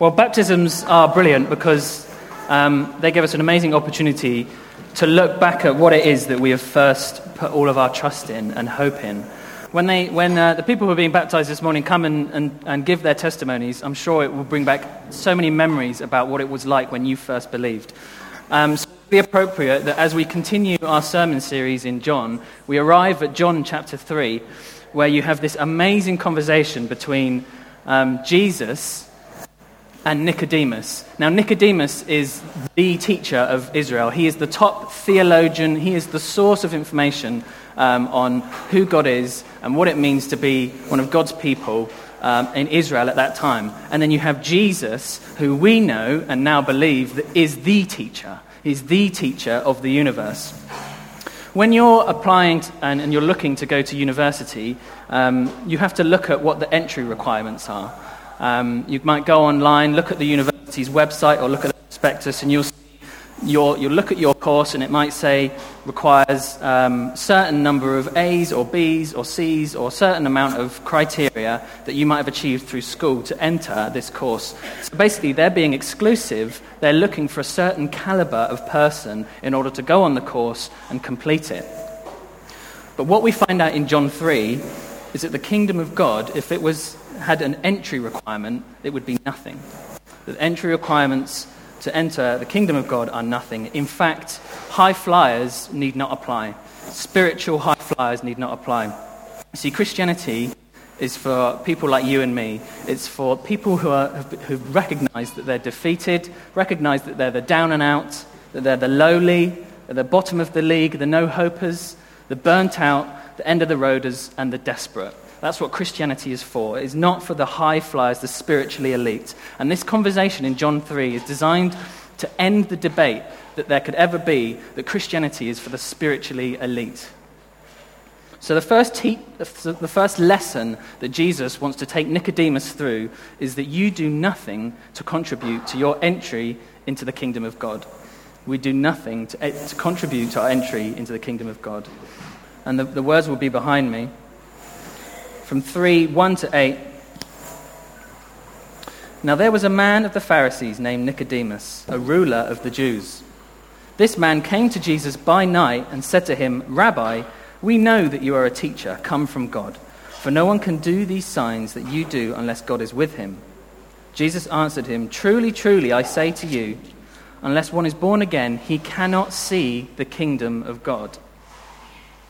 Well, baptisms are brilliant because um, they give us an amazing opportunity to look back at what it is that we have first put all of our trust in and hope in. When, they, when uh, the people who are being baptized this morning come and, and, and give their testimonies, I'm sure it will bring back so many memories about what it was like when you first believed. Um, so be appropriate that as we continue our sermon series in John, we arrive at John chapter 3, where you have this amazing conversation between um, Jesus and Nicodemus. Now, Nicodemus is the teacher of Israel. He is the top theologian, he is the source of information um, on who God is and what it means to be one of God's people um, in Israel at that time. And then you have Jesus, who we know and now believe that is the teacher. He's the teacher of the universe. When you're applying to, and, and, you're looking to go to university, um, you have to look at what the entry requirements are. Um, you might go online, look at the university's website, or look at the prospectus, and you'll see your, you'll look at your course, and it might say requires um, certain number of A's or B's or C's or certain amount of criteria that you might have achieved through school to enter this course. So basically, they're being exclusive. They're looking for a certain caliber of person in order to go on the course and complete it. But what we find out in John 3 is that the kingdom of God, if it was, had an entry requirement, it would be nothing. The entry requirements to enter the kingdom of God are nothing. In fact, high flyers need not apply. Spiritual high flyers need not apply. See, Christianity is for people like you and me. It's for people who, are, who recognize that they're defeated, recognize that they're the down and out, that they're the lowly, at the bottom of the league, the no hopers, the burnt out, the end of the roaders, and the desperate. That's what Christianity is for. It is not for the high flyers, the spiritually elite. And this conversation in John 3 is designed to end the debate that there could ever be that Christianity is for the spiritually elite. So, the first, te- the first lesson that Jesus wants to take Nicodemus through is that you do nothing to contribute to your entry into the kingdom of God. We do nothing to, eh, to contribute to our entry into the kingdom of God. And the, the words will be behind me from 3 1 to 8. Now there was a man of the Pharisees named Nicodemus, a ruler of the Jews. This man came to Jesus by night and said to him, Rabbi, we know that you are a teacher come from God, for no one can do these signs that you do unless God is with him. Jesus answered him, Truly, truly, I say to you, unless one is born again, he cannot see the kingdom of God.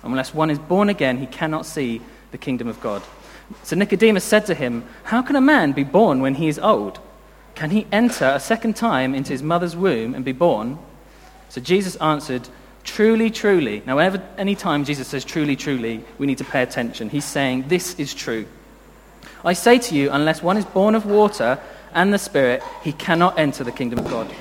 Unless one is born again, he cannot see the kingdom of God. So Nicodemus said to him, How can a man be born when he is old? Can he enter a second time into his mother's womb and be born? So Jesus answered, Truly, truly. Now, whenever, any time Jesus says truly, truly, we need to pay attention. He's saying, This is true. I say to you, unless one is born of water and the Spirit, he cannot enter the kingdom of God.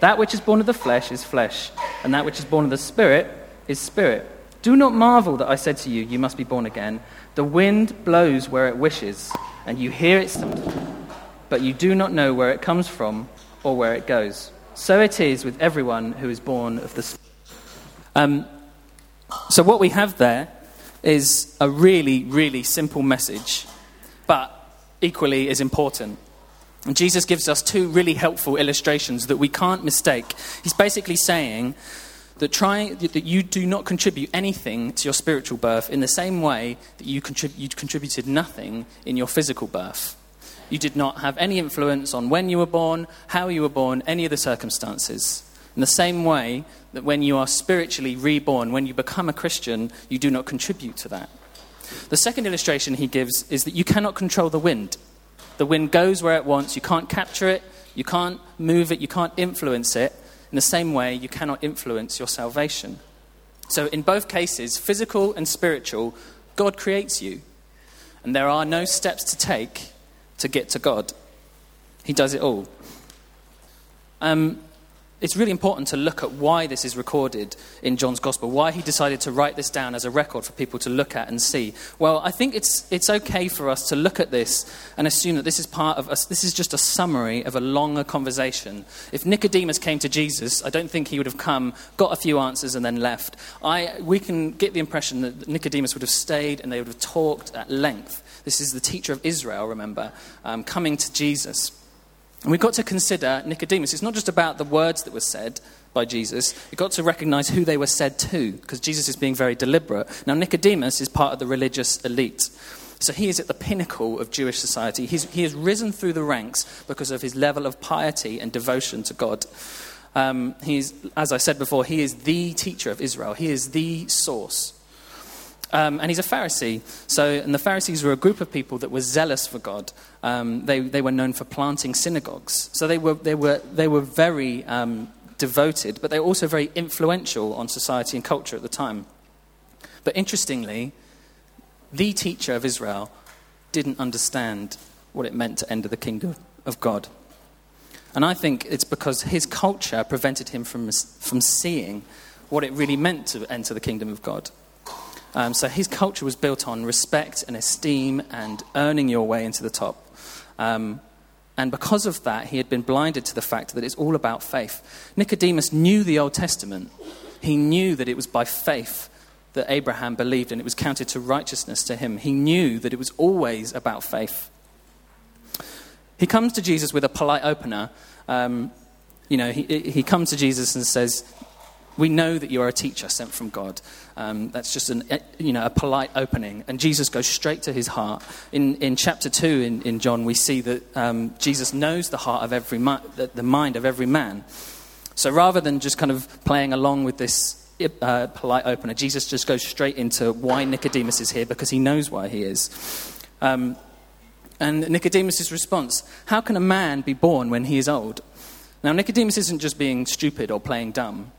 That which is born of the flesh is flesh, and that which is born of the Spirit is spirit. Do not marvel that I said to you, You must be born again. The wind blows where it wishes, and you hear it, but you do not know where it comes from or where it goes. So it is with everyone who is born of the Spirit. Um, so, what we have there is a really, really simple message, but equally is important. And Jesus gives us two really helpful illustrations that we can't mistake. He's basically saying that, try, that you do not contribute anything to your spiritual birth in the same way that you, contrib- you contributed nothing in your physical birth. You did not have any influence on when you were born, how you were born, any of the circumstances. In the same way that when you are spiritually reborn, when you become a Christian, you do not contribute to that. The second illustration he gives is that you cannot control the wind. The wind goes where it wants, you can't capture it, you can't move it, you can't influence it. In the same way, you cannot influence your salvation. So, in both cases, physical and spiritual, God creates you. And there are no steps to take to get to God. He does it all. Um, it's really important to look at why this is recorded in John's Gospel, why he decided to write this down as a record for people to look at and see. Well, I think it's, it's okay for us to look at this and assume that this is part of us, this is just a summary of a longer conversation. If Nicodemus came to Jesus, I don't think he would have come, got a few answers, and then left. I, we can get the impression that Nicodemus would have stayed and they would have talked at length. This is the teacher of Israel, remember, um, coming to Jesus. And we've got to consider Nicodemus. It's not just about the words that were said by Jesus, you've got to recognize who they were said to, because Jesus is being very deliberate. Now, Nicodemus is part of the religious elite. So he is at the pinnacle of Jewish society. He's, he has risen through the ranks because of his level of piety and devotion to God. Um, he's, as I said before, he is the teacher of Israel, he is the source. Um, and he's a Pharisee. So, and the Pharisees were a group of people that were zealous for God. Um, they, they were known for planting synagogues. So they were, they were, they were very um, devoted, but they were also very influential on society and culture at the time. But interestingly, the teacher of Israel didn't understand what it meant to enter the kingdom of God. And I think it's because his culture prevented him from, from seeing what it really meant to enter the kingdom of God. Um, so his culture was built on respect and esteem and earning your way into the top. Um, and because of that, he had been blinded to the fact that it's all about faith. Nicodemus knew the Old Testament. He knew that it was by faith that Abraham believed and it was counted to righteousness to him. He knew that it was always about faith. He comes to Jesus with a polite opener. Um, you know, he, he comes to Jesus and says, We know that you are a teacher sent from God. Um, that's just an, you know, a polite opening. And Jesus goes straight to his heart. In, in chapter 2 in, in John, we see that um, Jesus knows the heart of every, the, the mind of every man. So rather than just kind of playing along with this uh, polite opener, Jesus just goes straight into why Nicodemus is here because he knows why he is. Um, and Nicodemus' response How can a man be born when he is old? Now, Nicodemus isn't just being stupid or playing dumb.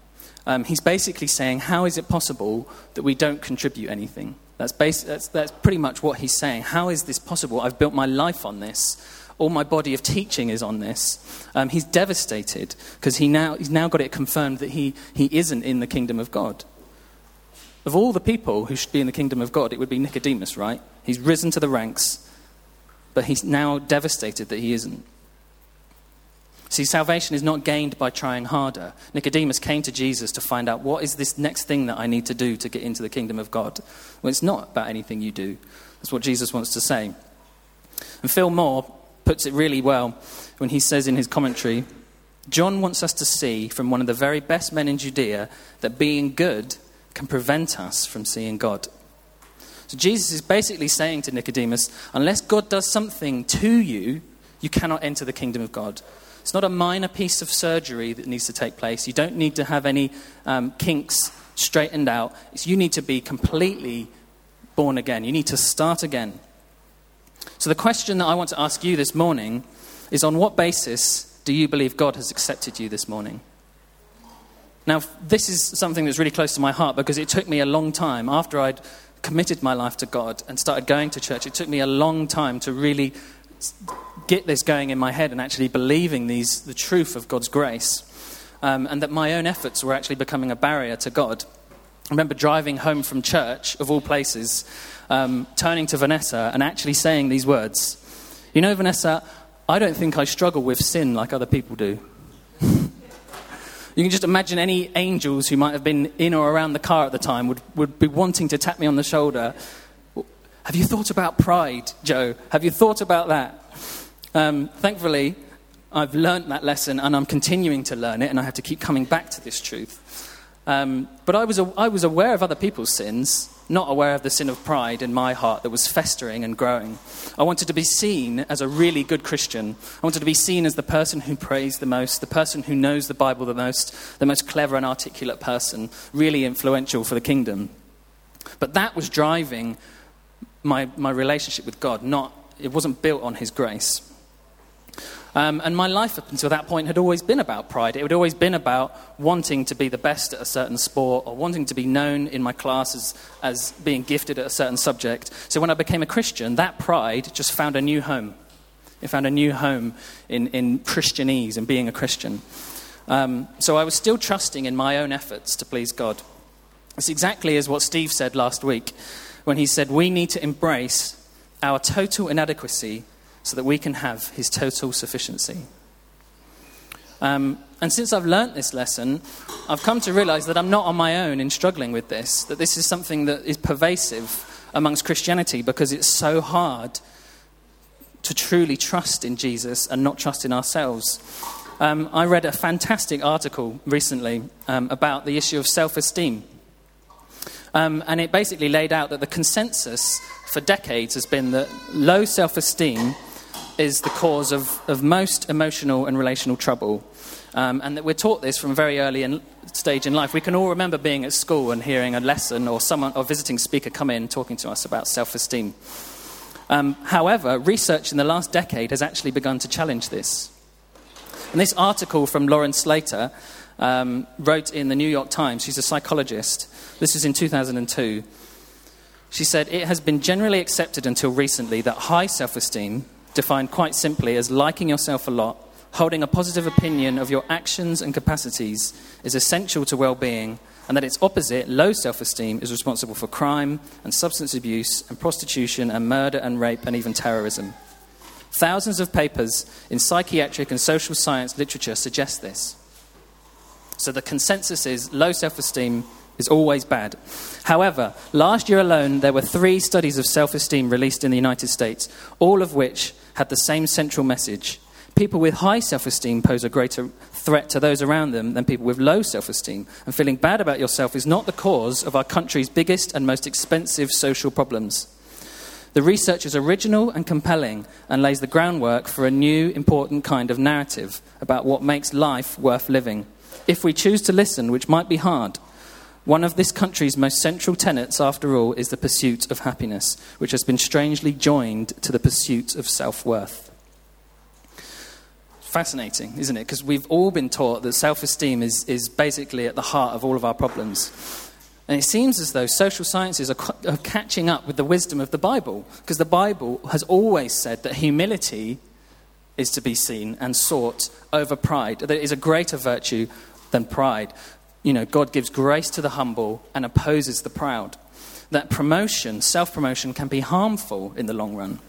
Um, he's basically saying, How is it possible that we don't contribute anything? That's, that's, that's pretty much what he's saying. How is this possible? I've built my life on this. All my body of teaching is on this. Um, he's devastated because he now, he's now got it confirmed that he, he isn't in the kingdom of God. Of all the people who should be in the kingdom of God, it would be Nicodemus, right? He's risen to the ranks but he's now devastated that he isn't. See, salvation is not gained by trying harder. Nicodemus came to Jesus to find out what is this next thing that I need to do to get into the kingdom of God. Well, it's not about anything you do. That's what Jesus wants to say. And Phil Moore puts it really well when he says in his commentary John wants us to see from one of the very best men in Judea that being good can prevent us from seeing God. So Jesus is basically saying to Nicodemus, unless God does something to you, you cannot enter the kingdom of God. It's not a minor piece of surgery that needs to take place. You don't need to have any um, kinks straightened out. It's, you need to be completely born again. You need to start again. So, the question that I want to ask you this morning is on what basis do you believe God has accepted you this morning? Now, this is something that's really close to my heart because it took me a long time after I'd committed my life to God and started going to church, it took me a long time to really get this going in my head and actually believing these, the truth of God's grace. Um, and that my own efforts were actually becoming a barrier to God. I remember driving home from church, of all places, um, turning to Vanessa and actually saying these words You know, Vanessa, I don't think I struggle with sin like other people do. You can just imagine any angels who might have been in or around the car at the time would, would be wanting to tap me on the shoulder. Have you thought about pride, Joe? Have you thought about that? Um, thankfully, I've learned that lesson and I'm continuing to learn it, and I have to keep coming back to this truth. Um, but I was, I was aware of other people's sins, not aware of the sin of pride in my heart that was festering and growing. I wanted to be seen as a really good Christian. I wanted to be seen as the person who prays the most, the person who knows the Bible the most, the most clever and articulate person, really influential for the kingdom. But that was driving my, my relationship with God, not, it wasn't built on His grace. Um, and my life up until that point had always been about pride. It had always been about wanting to be the best at a certain sport or wanting to be known in my class as, as being gifted at a certain subject. So when I became a Christian, that pride just found a new home. It found a new home in, in Christianese and being a Christian. Um, so I was still trusting in my own efforts to please God. It's exactly as what Steve said last week when he said, We need to embrace our total inadequacy so that we can have his total sufficiency. Um, and since I've learnt this lesson, I've come to realize that I'm not on my own in struggling with this, that this is something that is pervasive amongst Christianity because it's so hard to truly trust in Jesus and not trust in ourselves. Um, I read a fantastic article recently um, about the issue of self esteem. Um, and it basically laid out that the consensus for decades has been that low self esteem is the cause of, of most emotional and relational trouble. Um, and that we're taught this from a very early in, stage in life. We can all remember being at school and hearing a lesson or someone or visiting speaker come in talking to us about self esteem. Um, however, research in the last decade has actually begun to challenge this. And this article from Lauren Slater um, wrote in the New York Times, she's a psychologist, this is in 2002. She said, It has been generally accepted until recently that high self esteem, defined quite simply as liking yourself a lot, holding a positive opinion of your actions and capacities, is essential to well being, and that its opposite, low self esteem, is responsible for crime and substance abuse and prostitution and murder and rape and even terrorism. Thousands of papers in psychiatric and social science literature suggest this. So the consensus is low self esteem is always bad. However, last year alone, there were three studies of self esteem released in the United States, all of which had the same central message. People with high self esteem pose a greater threat to those around them than people with low self esteem, and feeling bad about yourself is not the cause of our country's biggest and most expensive social problems. The research is original and compelling and lays the groundwork for a new, important kind of narrative about what makes life worth living. If we choose to listen, which might be hard, one of this country's most central tenets, after all, is the pursuit of happiness, which has been strangely joined to the pursuit of self worth. Fascinating, isn't it? Because we've all been taught that self esteem is, is basically at the heart of all of our problems. And it seems as though social sciences are, are catching up with the wisdom of the Bible, because the Bible has always said that humility is to be seen and sought over pride. There is a greater virtue than pride you know, God gives grace to the humble and opposes the proud. That promotion, self promotion, can be harmful in the long run.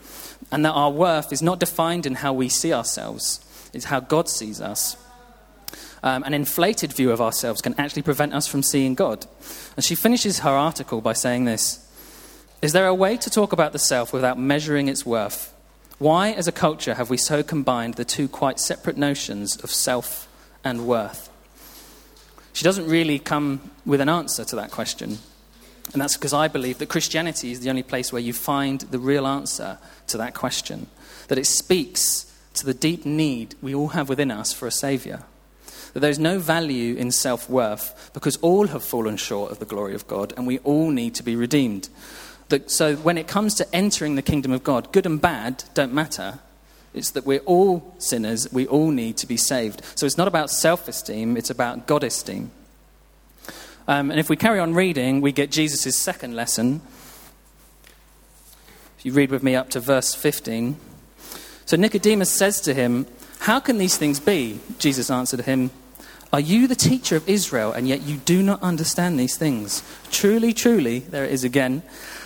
And that our worth is not defined in how we see ourselves, it's how God sees us. Um, an inflated view of ourselves can actually prevent us from seeing God. And she finishes her article by saying this Is there a way to talk about the self without measuring its worth? Why, as a culture, have we so combined the two quite separate notions of self and worth? She doesn't really come with an answer to that question. And that's because I believe that Christianity is the only place where you find the real answer to that question. That it speaks to the deep need we all have within us for a Saviour. That there's no value in self worth because all have fallen short of the glory of God and we all need to be redeemed. That, so when it comes to entering the kingdom of God, good and bad don't matter it's that we're all sinners, we all need to be saved. So it's not about self esteem, it's about God esteem. Um, and if we carry on reading, we get Jesus' second lesson. If you read with me up to verse 15. So Nicodemus says to him, How can these things be? Jesus answered him, Are you the teacher of Israel, and yet you do not understand these things? Truly, truly, there it is again.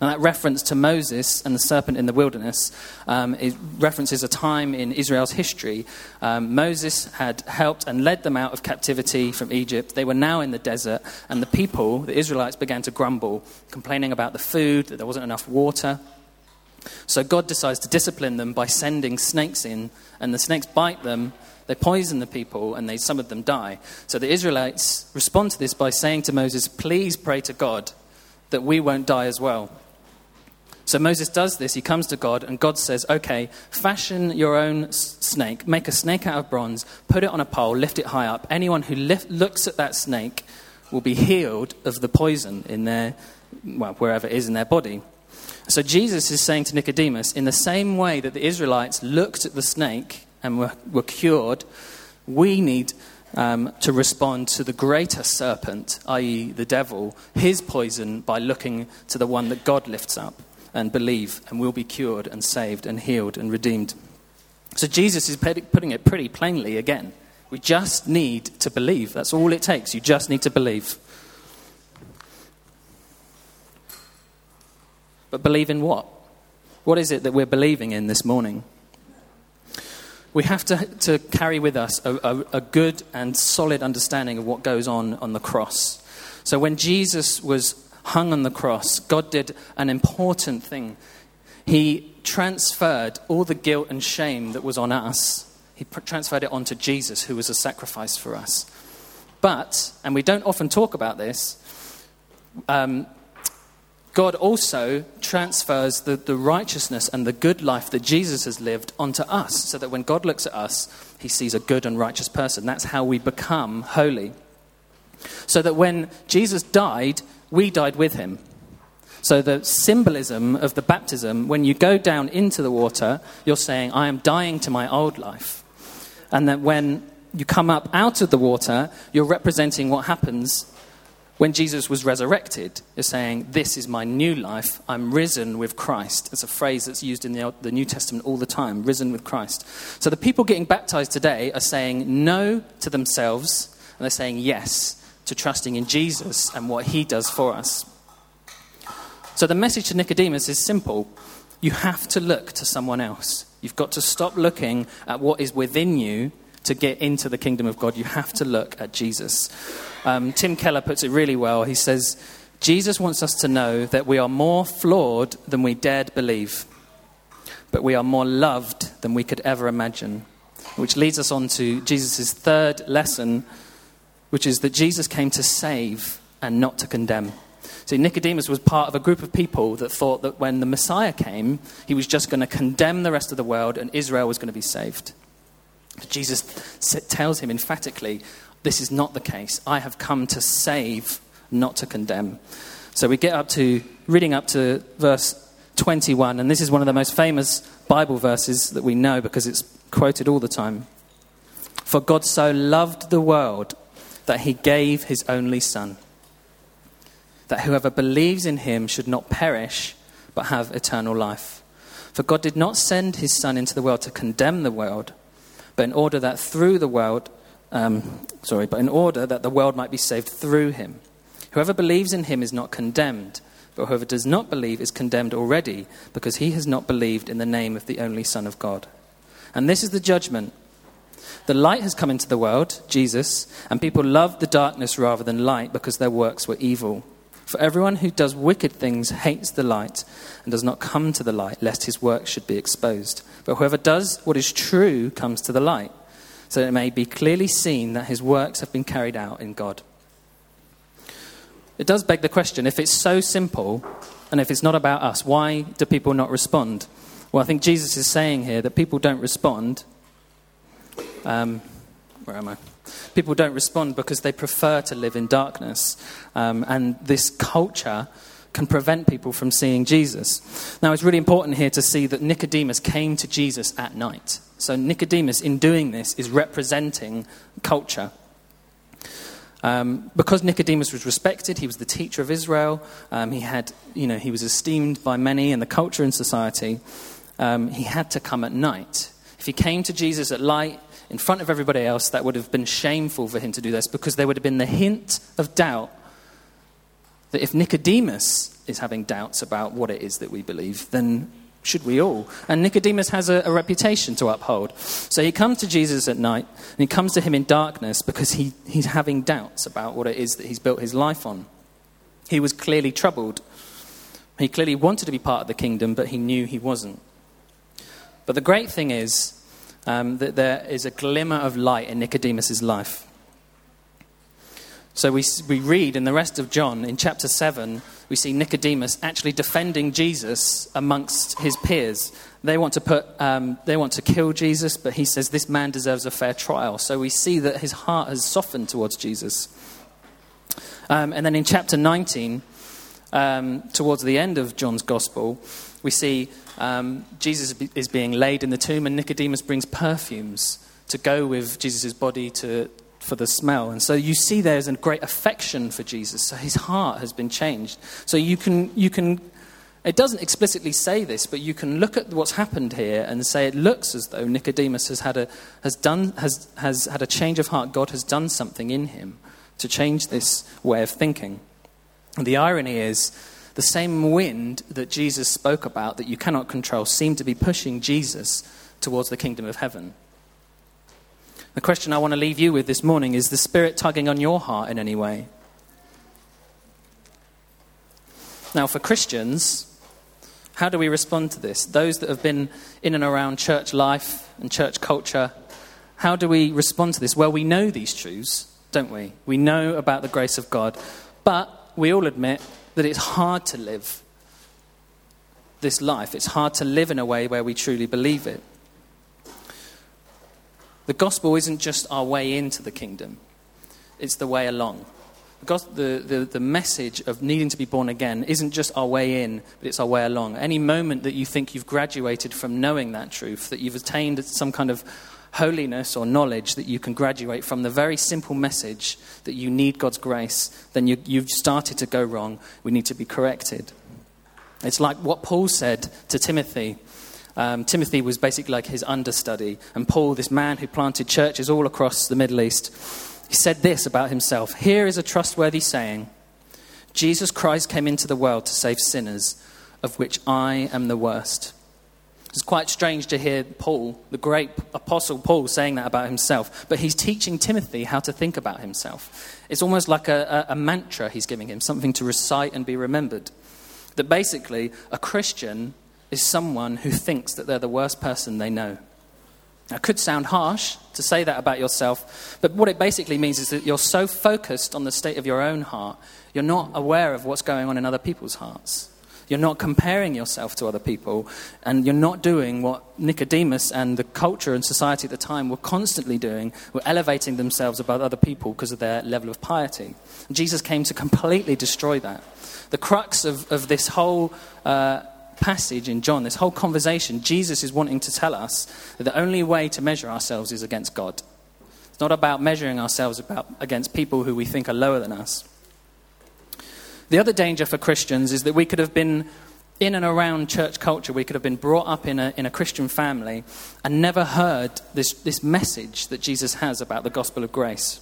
Now, that reference to Moses and the serpent in the wilderness um, references a time in Israel's history. Um, Moses had helped and led them out of captivity from Egypt. They were now in the desert, and the people, the Israelites, began to grumble, complaining about the food, that there wasn't enough water. So God decides to discipline them by sending snakes in, and the snakes bite them. They poison the people, and they, some of them die. So the Israelites respond to this by saying to Moses, Please pray to God that we won't die as well. So Moses does this. He comes to God, and God says, Okay, fashion your own snake, make a snake out of bronze, put it on a pole, lift it high up. Anyone who lift, looks at that snake will be healed of the poison in their, well, wherever it is in their body. So Jesus is saying to Nicodemus, in the same way that the Israelites looked at the snake and were, were cured, we need um, to respond to the greater serpent, i.e., the devil, his poison by looking to the one that God lifts up and believe, and will be cured and saved and healed and redeemed. So Jesus is putting it pretty plainly again. We just need to believe. That's all it takes. You just need to believe. But believe in what? What is it that we're believing in this morning? We have to, to carry with us a, a, a good and solid understanding of what goes on on the cross. So when Jesus was hung on the cross, God did an important thing. He transferred all the guilt and shame that was on us, he transferred it onto Jesus, who was a sacrifice for us. But, and we don't often talk about this, um, God also transfers the, the righteousness and the good life that Jesus has lived onto us, so that when God looks at us, he sees a good and righteous person. That's how we become holy. So that when Jesus died, we died with him. So, the symbolism of the baptism, when you go down into the water, you're saying, I am dying to my old life. And that when you come up out of the water, you're representing what happens when Jesus was resurrected, is saying, This is my new life. I'm risen with Christ. It's a phrase that's used in the, the, New Testament all the time risen with Christ. So the people getting baptized today are saying no to themselves, and they're saying yes to trusting in Jesus and what he does for us. So the message to Nicodemus is simple you have to look to someone else. You've got to stop looking at what is within you to get into the kingdom of God. You have to look at Jesus. Um, Tim Keller puts it really well. He says, Jesus wants us to know that we are more flawed than we dared believe, but we are more loved than we could ever imagine. Which leads us on to Jesus' third lesson, which is that Jesus came to save and not to condemn. See, Nicodemus was part of a group of people that thought that when the Messiah came, he was just going to condemn the rest of the world and Israel was going to be saved. But Jesus tells him emphatically, this is not the case. I have come to save, not to condemn. So we get up to, reading up to verse 21, and this is one of the most famous Bible verses that we know because it's quoted all the time. For God so loved the world that he gave his only Son, that whoever believes in him should not perish, but have eternal life. For God did not send his Son into the world to condemn the world, but in order that through the world um, sorry, but in order that the world might be saved through him. Whoever believes in him is not condemned, but whoever does not believe is condemned already, because he has not believed in the name of the only Son of God. And this is the judgment. The light has come into the world, Jesus, and people love the darkness rather than light because their works were evil. For everyone who does wicked things hates the light and does not come to the light, lest his works should be exposed. But whoever does what is true comes to the light so that it may be clearly seen that his works have been carried out in God. It does beg the question if it's so simple and if it's not about us, why do people not respond? Well, I think Jesus is saying here that people don't respond. Um, where am I? People don't respond because they prefer to live in darkness. Um, and this culture can prevent people from seeing Jesus. Now, it's really important here to see that Nicodemus came to Jesus at night. So, Nicodemus, in doing this, is representing culture. Um, because Nicodemus was respected, he was the teacher of Israel, um, he, had, you know, he was esteemed by many in the culture and society, um, he had to come at night. If he came to Jesus at light, in front of everybody else, that would have been shameful for him to do this because there would have been the hint of doubt that if Nicodemus is having doubts about what it is that we believe, then should we all? And Nicodemus has a, a, reputation to uphold. So he comes to Jesus at night, and he comes to him in darkness because he, he's having doubts about what it is that he's built his life on. He was clearly troubled. He clearly wanted to be part of the kingdom, but he knew he wasn't. But the great thing is um, that there is a glimmer of light in Nicodemus' life. So we, we read in the rest of John, in chapter 7, we see Nicodemus actually defending Jesus amongst his peers. They want to, put, um, they want to kill Jesus, but he says this man deserves a fair trial. So we see that his heart has softened towards Jesus. Um, and then in chapter 19, um, towards the end of John's gospel, we see um, Jesus is being laid in the tomb, and Nicodemus brings perfumes to go with Jesus' body to, for the smell. And so you see there's a great affection for Jesus. So his heart has been changed. So you can, you can It doesn't explicitly say this, but you can look at what's happened here and say it looks as though Nicodemus has had a, has done, has, has had a change of heart. God has done something in him to change this way of thinking. And the irony is, the same wind that Jesus spoke about that you cannot control seemed to be pushing Jesus towards the kingdom of heaven. The question I want to leave you with this morning is the Spirit tugging on your heart in any way? Now, for Christians, how do we respond to this? Those that have been in and around church life and church culture, how do we respond to this? Well, we know these truths, don't we? We know about the grace of God, but we all admit that it's hard to live this life. It's hard to live in a way where we truly believe it. The gospel isn't just our way into the kingdom, it's the way along. The, the, the message of needing to be born again isn't just our way in, but it's our way along. Any moment that you think you've graduated from knowing that truth, that you've attained some kind of holiness or knowledge that you can graduate from the very simple message that you need God's grace, then you, you've started to go wrong. We need to be corrected. It's like what Paul said to Timothy. Um, Timothy was basically like his understudy, and Paul, this man who planted churches all across the Middle East, he said this about himself Here is a trustworthy saying Jesus Christ came into the world to save sinners, of which I am the worst. It's quite strange to hear Paul, the great apostle Paul, saying that about himself, but he's teaching Timothy how to think about himself. It's almost like a, a, a mantra he's giving him, something to recite and be remembered. That basically, a Christian is someone who thinks that they're the worst person they know. It could sound harsh to say that about yourself, but what it basically means is that you're so focused on the state of your own heart, you're not aware of what's going on in other people's hearts. You're not comparing yourself to other people, and you're not doing what Nicodemus and the culture and society at the time were constantly doing, were elevating themselves above other people because of their level of piety. And Jesus came to completely destroy that. The crux of, of this whole. Uh, passage in John, this whole conversation, Jesus is wanting to tell us that the only way to measure ourselves is against God. It's not about measuring ourselves about, against people who we think are lower than us. The other danger for Christians is that we could have been in and around church culture, we could have been brought up in a, in a Christian family and never heard this, this message that Jesus has about the gospel of grace.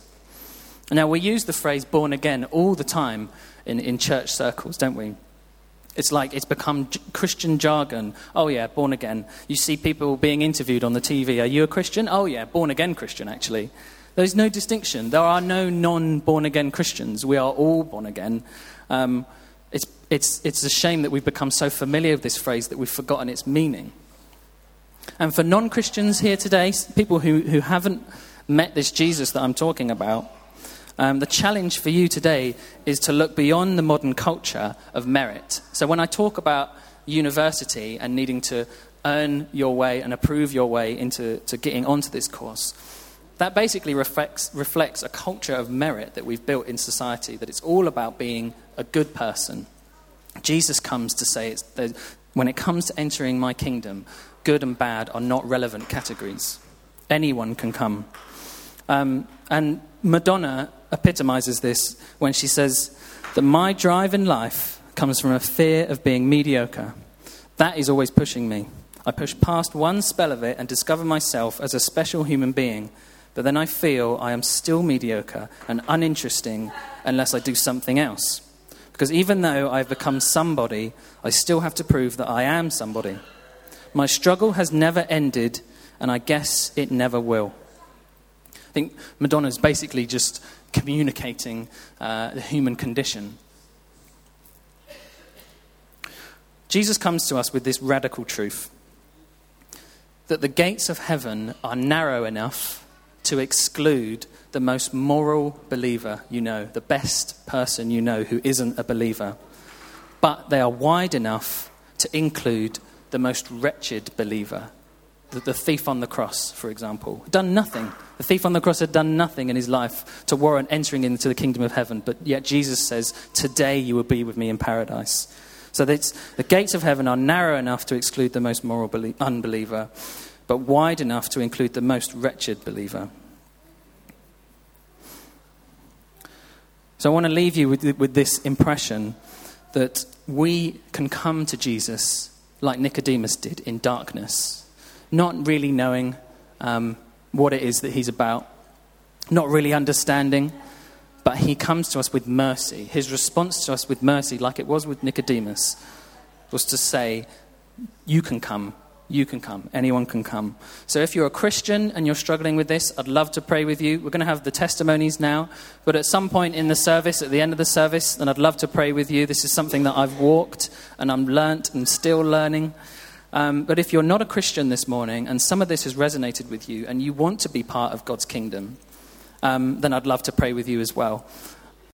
Now, we use the phrase born again all the time in, in church circles, don't we? It's like it's become Christian jargon. Oh, yeah, born again. You see people being interviewed on the TV. Are you a Christian? Oh, yeah, born again Christian, actually. There's no distinction. There are no non born again Christians. We are all born again. Um, it's, it's, it's a shame that we've become so familiar with this phrase that we've forgotten its meaning. And for non Christians here today, people who, who haven't met this Jesus that I'm talking about, um, the challenge for you today is to look beyond the modern culture of merit. So when I talk about university and needing to earn your way and approve your way into to getting onto this course, that basically reflects, reflects a culture of merit that we've built in society, that it's all about being a good person. Jesus comes to say when it comes to entering my kingdom, good and bad are not relevant categories. Anyone can come. Um, and Madonna epitomizes this when she says that my drive in life comes from a fear of being mediocre. That is always pushing me. I push past one spell of it and discover myself as a special human being, but then I feel I am still mediocre and uninteresting unless I do something else. Because even though I've become somebody, I still have to prove that I am somebody. My struggle has never ended, and I guess it never will. I think Madonna is basically just communicating uh, the human condition. Jesus comes to us with this radical truth that the gates of heaven are narrow enough to exclude the most moral believer you know, the best person you know who isn't a believer. But they are wide enough to include the most wretched believer the, the thief on the cross, for example, done nothing. The thief on the cross had done nothing in his life to warrant entering into the kingdom of heaven, but yet Jesus says, Today you will be with me in paradise. So the gates of heaven are narrow enough to exclude the most moral unbeliever, but wide enough to include the most wretched believer. So I want to leave you with, with this impression that we can come to Jesus like Nicodemus did in darkness, not really knowing um, what it is that he's about, not really understanding, but he comes to us with mercy. His response to us with mercy, like it was with Nicodemus, was to say, You can come. You can come. Anyone can come. So if you're a Christian and you're struggling with this, I'd love to pray with you. We're going to have the testimonies now. But at some point in the service, at the end of the service, then I'd love to pray with you. This is something that I've walked and I'm learnt and still learning. Um, but if you're not a Christian this morning and some of this has resonated with you and you want to be part of God's kingdom, um, then I'd love to pray with you as well.